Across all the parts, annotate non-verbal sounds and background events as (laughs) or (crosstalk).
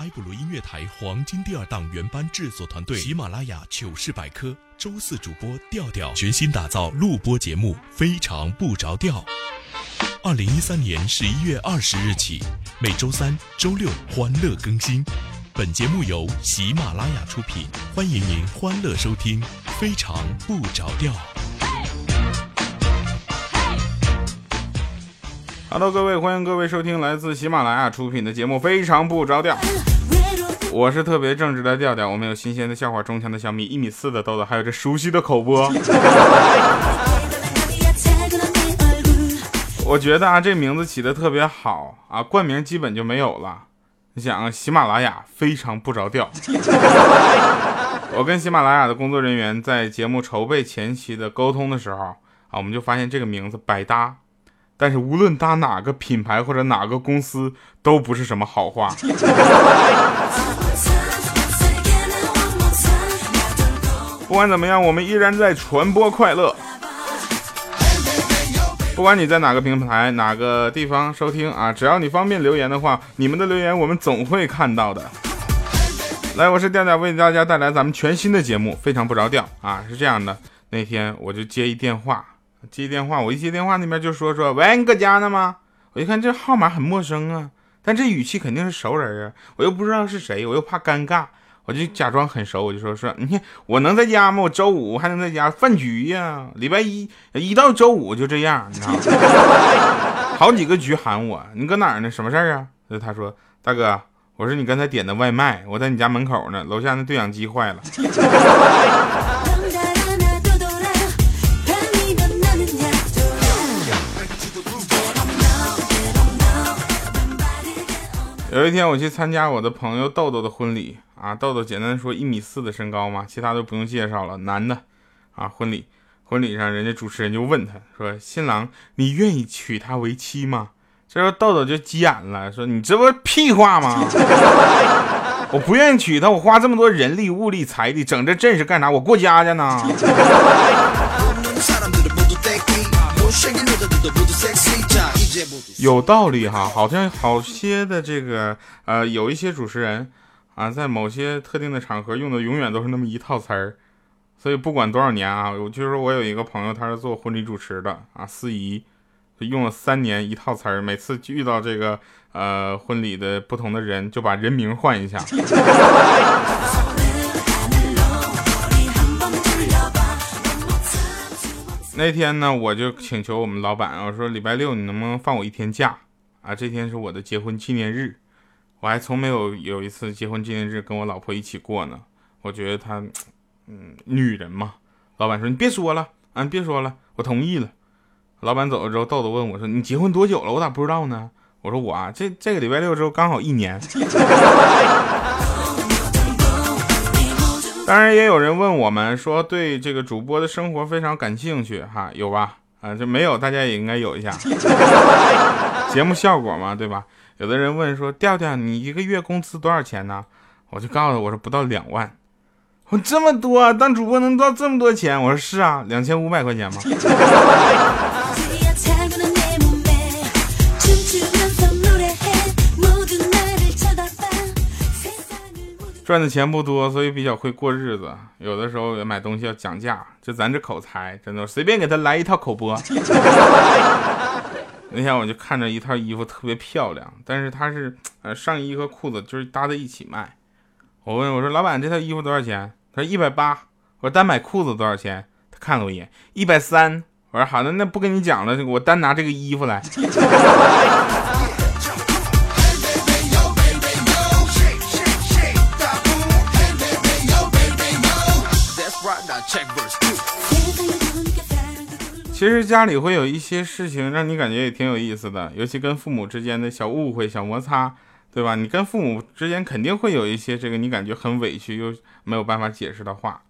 埃布鲁音乐台黄金第二档原班制作团队，喜马拉雅糗事百科，周四主播调调全新打造录播节目，非常不着调。二零一三年十一月二十日起，每周三、周六欢乐更新。本节目由喜马拉雅出品，欢迎您欢乐收听，非常不着调。Hello，各位，欢迎各位收听来自喜马拉雅出品的节目《非常不着调》，我是特别正直的调调。我们有新鲜的笑话，中枪的小米，一米四的豆豆，还有这熟悉的口播。我觉得啊，这名字起的特别好啊，冠名基本就没有了。你想，喜马拉雅非常不着调。(laughs) 我跟喜马拉雅的工作人员在节目筹备前期的沟通的时候啊，我们就发现这个名字百搭。但是无论搭哪个品牌或者哪个公司，都不是什么好话。(laughs) 不管怎么样，我们依然在传播快乐。不管你在哪个平台、哪个地方收听啊，只要你方便留言的话，你们的留言我们总会看到的。来，我是调调，为大家带来咱们全新的节目，非常不着调啊！是这样的，那天我就接一电话。接电话，我一接电话，那边就说说，喂，你搁家呢吗？我一看这号码很陌生啊，但这语气肯定是熟人啊，我又不知道是谁，我又怕尴尬，我就假装很熟，我就说说，你看我能在家吗？我周五还能在家饭局呀，礼拜一一到周五就这样，你知道吗？好几个局喊我，你搁哪儿呢？什么事儿啊？他说，大哥，我是你刚才点的外卖，我在你家门口呢，楼下那对讲机坏了。(laughs) 有一天我去参加我的朋友豆豆的婚礼啊，豆豆简单说一米四的身高嘛，其他都不用介绍了，男的啊，婚礼婚礼上人家主持人就问他说：“新郎，你愿意娶她为妻吗？”这时候豆豆就急眼了，说：“你这不屁话吗？(laughs) 我不愿意娶她，我花这么多人力物力财力整这阵势干啥？我过家家呢。”有道理哈，好像好些的这个呃，有一些主持人啊，在某些特定的场合用的永远都是那么一套词儿，所以不管多少年啊，我就是说我有一个朋友，他是做婚礼主持的啊，司仪，用了三年一套词儿，每次遇到这个呃婚礼的不同的人，就把人名换一下。那天呢，我就请求我们老板，我说礼拜六你能不能放我一天假啊？这天是我的结婚纪念日，我还从没有有一次结婚纪念日跟我老婆一起过呢。我觉得她，嗯，女人嘛。老板说你别说了啊，别说了，我同意了。老板走了之后，豆豆问我说你结婚多久了？我咋不知道呢？我说我啊，这这个礼拜六之后刚好一年。(laughs) 当然也有人问我们说，对这个主播的生活非常感兴趣哈，有吧？啊，这没有，大家也应该有一下 (laughs) 节目效果嘛，对吧？有的人问说，调调，你一个月工资多少钱呢？我就告诉他，我说不到两万。我这么多，当主播能赚这么多钱？我说是啊，两千五百块钱嘛。(laughs) 赚的钱不多，所以比较会过日子。有的时候买东西要讲价，就咱这口才，真的随便给他来一套口播。(laughs) 那天我就看着一套衣服特别漂亮，但是它是呃上衣和裤子就是搭在一起卖。我问我说老板这套衣服多少钱？他说一百八。我说单买裤子多少钱？他看了我一眼，一百三。我说好的，那不跟你讲了，我单拿这个衣服来。其实家里会有一些事情让你感觉也挺有意思的，尤其跟父母之间的小误会、小摩擦，对吧？你跟父母之间肯定会有一些这个你感觉很委屈又没有办法解释的话，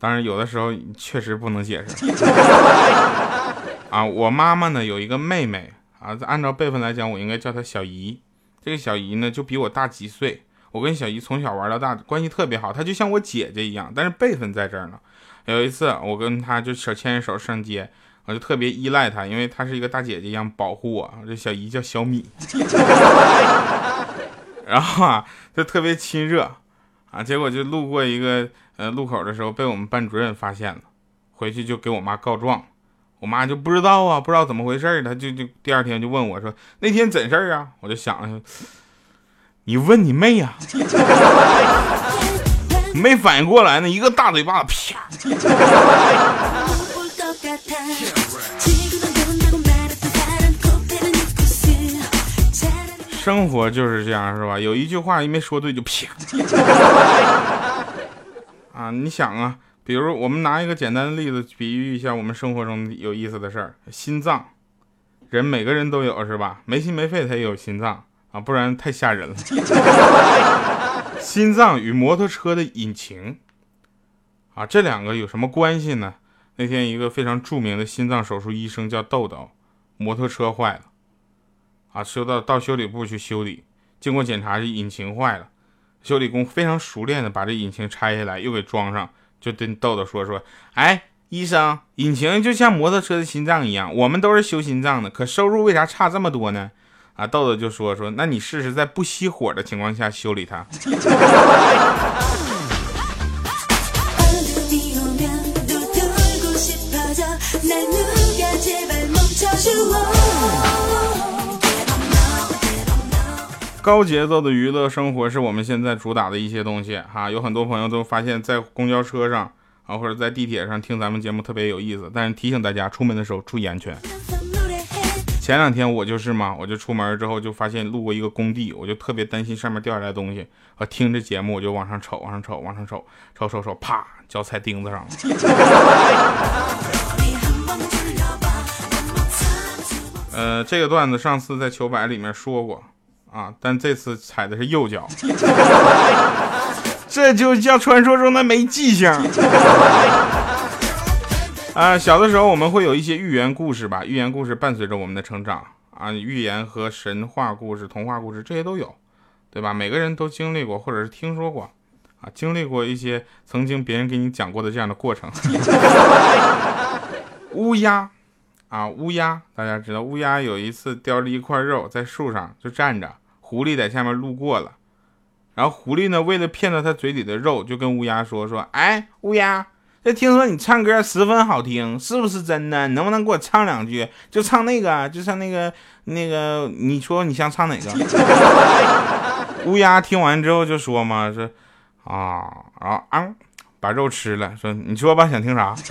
当然有的时候确实不能解释。(laughs) 啊，我妈妈呢有一个妹妹啊，按照辈分来讲，我应该叫她小姨。这个小姨呢就比我大几岁，我跟小姨从小玩到大，关系特别好，她就像我姐姐一样，但是辈分在这儿呢。有一次我跟她就手牵着手上街。我就特别依赖她，因为她是一个大姐姐一样保护我。这小姨叫小米，(laughs) 然后啊就特别亲热啊，结果就路过一个呃路口的时候被我们班主任发现了，回去就给我妈告状，我妈就不知道啊，不知道怎么回事她就就第二天就问我说那天怎事儿啊？我就想了，你问你妹呀，没反应过来呢，一个大嘴巴子啪。生活就是这样，是吧？有一句话一没说对就啪。(laughs) 啊，你想啊，比如我们拿一个简单的例子比喻一下我们生活中有意思的事儿：心脏，人每个人都有，是吧？没心没肺他也有心脏啊，不然太吓人了。(laughs) 心脏与摩托车的引擎，啊，这两个有什么关系呢？那天一个非常著名的心脏手术医生叫豆豆，摩托车坏了。啊，修到到修理部去修理，经过检查是引擎坏了，修理工非常熟练的把这引擎拆下来又给装上，就跟豆豆说说，哎，医生，引擎就像摩托车的心脏一样，我们都是修心脏的，可收入为啥差这么多呢？啊，豆豆就说说，那你试试在不熄火的情况下修理它。(laughs) 高节奏的娱乐生活是我们现在主打的一些东西哈，有很多朋友都发现，在公交车上啊，或者在地铁上听咱们节目特别有意思。但是提醒大家，出门的时候注意安全。前两天我就是嘛，我就出门之后就发现路过一个工地，我就特别担心上面掉下来东西。我听着节目，我就往上瞅，往上瞅，往上瞅，瞅瞅瞅，啪，脚踩钉子上了。(laughs) 呃，这个段子上次在糗百里面说过。啊！但这次踩的是右脚，(laughs) 这就叫传说中的没记性。(laughs) 啊，小的时候我们会有一些寓言故事吧，寓言故事伴随着我们的成长啊，寓言和神话故事、童话故事这些都有，对吧？每个人都经历过或者是听说过啊，经历过一些曾经别人给你讲过的这样的过程。(laughs) 乌鸦。啊，乌鸦，大家知道，乌鸦有一次叼着一块肉在树上就站着，狐狸在下面路过了，然后狐狸呢，为了骗到它嘴里的肉，就跟乌鸦说说，哎，乌鸦，这听说你唱歌十分好听，是不是真的？能不能给我唱两句？就唱那个，就唱那个那个，你说你想唱哪个？(laughs) 乌鸦听完之后就说嘛，说啊啊啊，把肉吃了，说你说吧，想听啥？(laughs)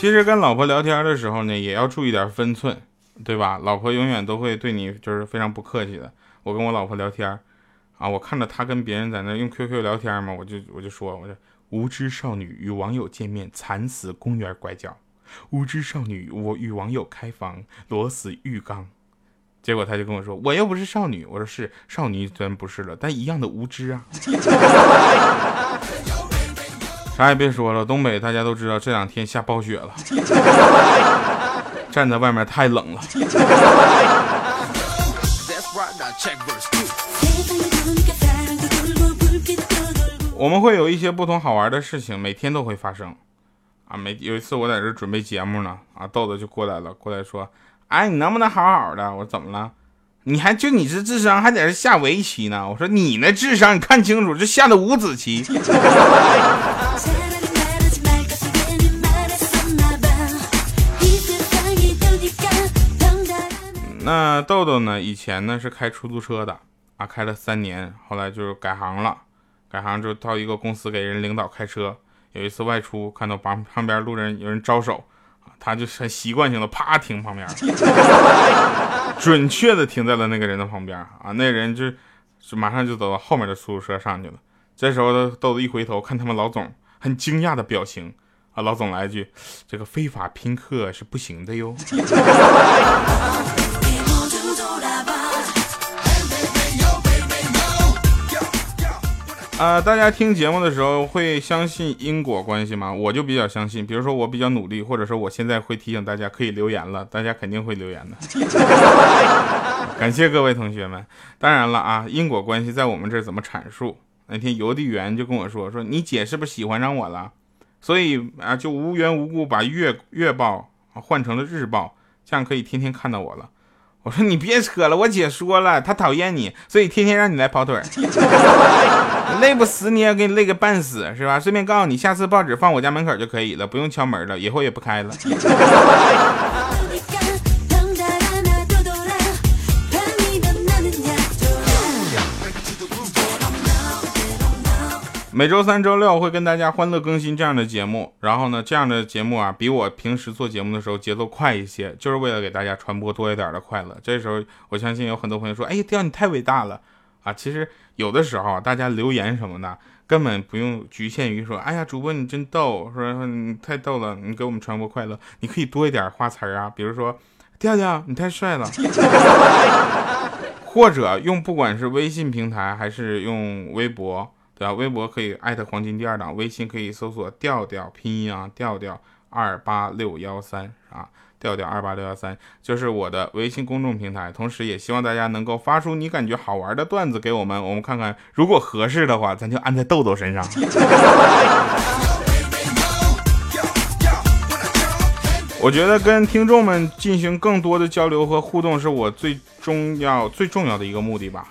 其实跟老婆聊天的时候呢，也要注意点分寸，对吧？老婆永远都会对你就是非常不客气的。我跟我老婆聊天，啊，我看到她跟别人在那用 QQ 聊天嘛，我就我就说，我说无知少女与网友见面惨死公园拐角，无知少女我与网友开房裸死浴缸，结果她就跟我说，我又不是少女。我说是少女，虽然不是了，但一样的无知啊。(laughs) 啥也别说了，东北大家都知道这两天下暴雪了，站在外面太冷了。我们会有一些不同好玩的事情，每天都会发生啊。每有一次我在这准备节目呢，啊，豆豆就过来了，过来说：“哎，你能不能好好的？”我说：“怎么了？你还就你这智商还在这下围棋呢？”我说：“你那智商，你看清楚，这下的五子棋。(laughs) ”那豆豆呢？以前呢是开出租车的啊，开了三年，后来就是改行了，改行就到一个公司给人领导开车。有一次外出，看到旁旁边路人有人招手啊，他就是习惯性的啪停旁边，(laughs) 准确的停在了那个人的旁边啊，那人就就马上就走到后面的出租车上去了。这时候豆子一回头看他们老总很惊讶的表情啊，老总来一句：“这个非法拼客是不行的哟。” (laughs) 啊，大家听节目的时候会相信因果关系吗？我就比较相信。比如说我比较努力，或者说我现在会提醒大家可以留言了，大家肯定会留言的。(laughs) 感谢各位同学们。当然了啊，因果关系在我们这儿怎么阐述？那天邮递员就跟我说：“说你姐是不是喜欢上我了？”所以啊，就无缘无故把月月报换成了日报，这样可以天天看到我了。我说你别扯了，我姐说了，她讨厌你，所以天天让你来跑腿，(laughs) 累不死你也给你累个半死，是吧？顺便告诉你，下次报纸放我家门口就可以了，不用敲门了，以后也不开了。每周三、周六会跟大家欢乐更新这样的节目，然后呢，这样的节目啊，比我平时做节目的时候节奏快一些，就是为了给大家传播多一点的快乐。这时候，我相信有很多朋友说：“哎，调你太伟大了啊！”其实有的时候，大家留言什么的，根本不用局限于说：“哎呀，主播你真逗，说你太逗了，你给我们传播快乐。”你可以多一点花词儿啊，比如说：“调调你太帅了。”或者用不管是微信平台还是用微博。对吧？微博可以艾特黄金第二档，微信可以搜索调调拼音啊，调调二八六幺三啊，调调二八六幺三就是我的微信公众平台。同时，也希望大家能够发出你感觉好玩的段子给我们，我们看看，如果合适的话，咱就安在豆豆身上。(laughs) 我觉得跟听众们进行更多的交流和互动，是我最重要、最重要的一个目的吧。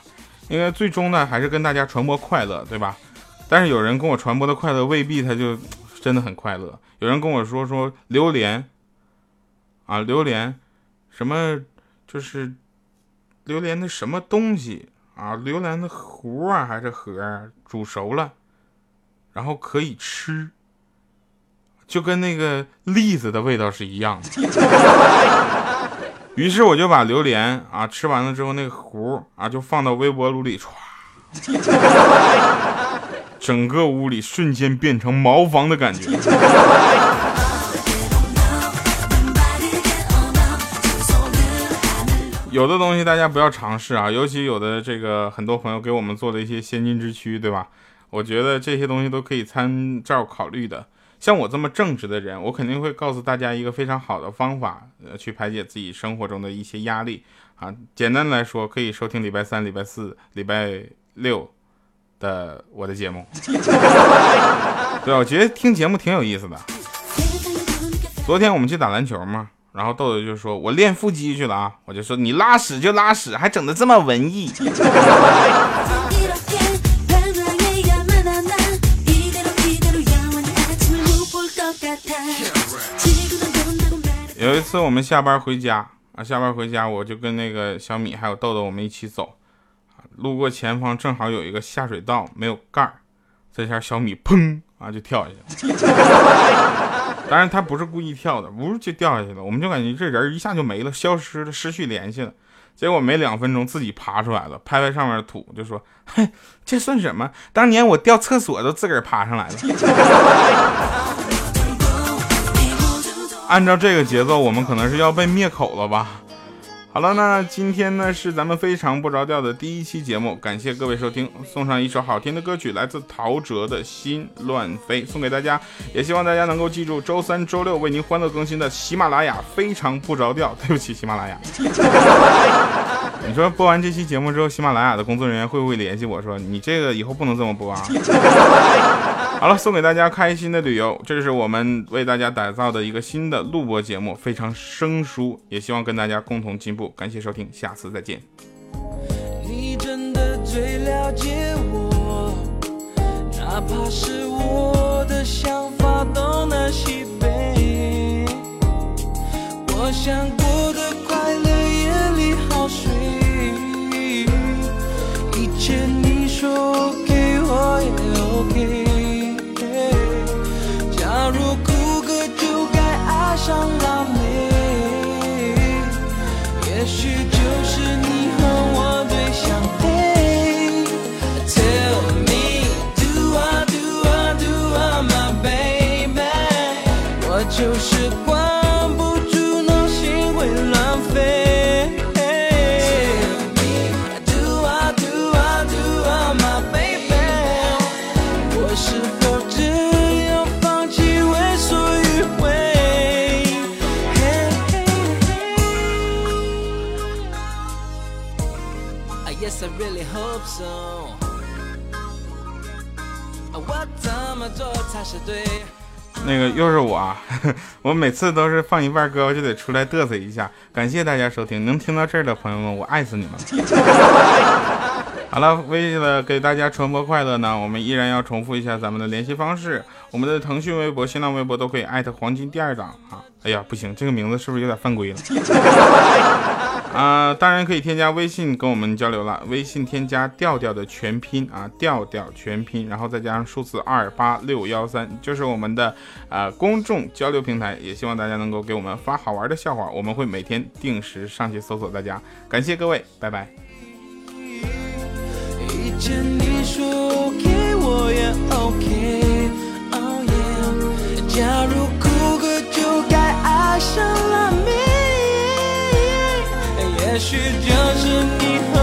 因为最终呢，还是跟大家传播快乐，对吧？但是有人跟我传播的快乐，未必他就真的很快乐。有人跟我说说榴莲啊，榴莲什么就是榴莲的什么东西啊？榴莲的核啊还是核煮熟了，然后可以吃，就跟那个栗子的味道是一样的。于是我就把榴莲啊吃完了之后，那个核啊就放到微波炉里，唰，整个屋里瞬间变成茅房的感觉。有的东西大家不要尝试啊，尤其有的这个很多朋友给我们做的一些先进之躯，对吧？我觉得这些东西都可以参照考虑的。像我这么正直的人，我肯定会告诉大家一个非常好的方法，呃，去排解自己生活中的一些压力啊。简单来说，可以收听礼拜三、礼拜四、礼拜六的我的节目。(laughs) 对，我觉得听节目挺有意思的。昨天我们去打篮球嘛，然后豆豆就说：“我练腹肌去了啊。”我就说：“你拉屎就拉屎，还整的这么文艺。”有一次我们下班回家啊，下班回家我就跟那个小米还有豆豆我们一起走，路过前方正好有一个下水道没有盖儿，这下小米砰啊就跳下去了。(laughs) 当然他不是故意跳的，呜就掉下去了。我们就感觉这人一下就没了，消失了，失去联系了。结果没两分钟自己爬出来了，拍拍上面的土就说：“嘿，这算什么？当年我掉厕所都自个儿爬上来了。” (laughs) 按照这个节奏，我们可能是要被灭口了吧？好了，那今天呢是咱们非常不着调的第一期节目，感谢各位收听，送上一首好听的歌曲，来自陶喆的心乱飞，送给大家，也希望大家能够记住周三、周六为您欢乐更新的喜马拉雅非常不着调。对不起，喜马拉雅。你说播完这期节目之后，喜马拉雅的工作人员会不会联系我说，你这个以后不能这么播啊？好了，送给大家开心的旅游，这是我们为大家打造的一个新的录播节目，非常生疏，也希望跟大家共同进步。感谢收听，下次再见。你真的最了解我，哪怕是我的想法东南西北，我想过的快乐那个又是我，(laughs) 我每次都是放一半歌，我就得出来嘚瑟一下。感谢大家收听，能听到这儿的朋友们，我爱死你们。好了，为了给大家传播快乐呢，我们依然要重复一下咱们的联系方式。我们的腾讯微博、新浪微博都可以艾特黄金第二档啊。哎呀，不行，这个名字是不是有点犯规了？啊，当然可以添加微信跟我们交流了。微信添加调调的全拼啊，调调全拼，然后再加上数字二八六幺三，就是我们的啊公众交流平台。也希望大家能够给我们发好玩的笑话，我们会每天定时上去搜索大家。感谢各位，拜拜。假如哭个就该爱上了，许就是你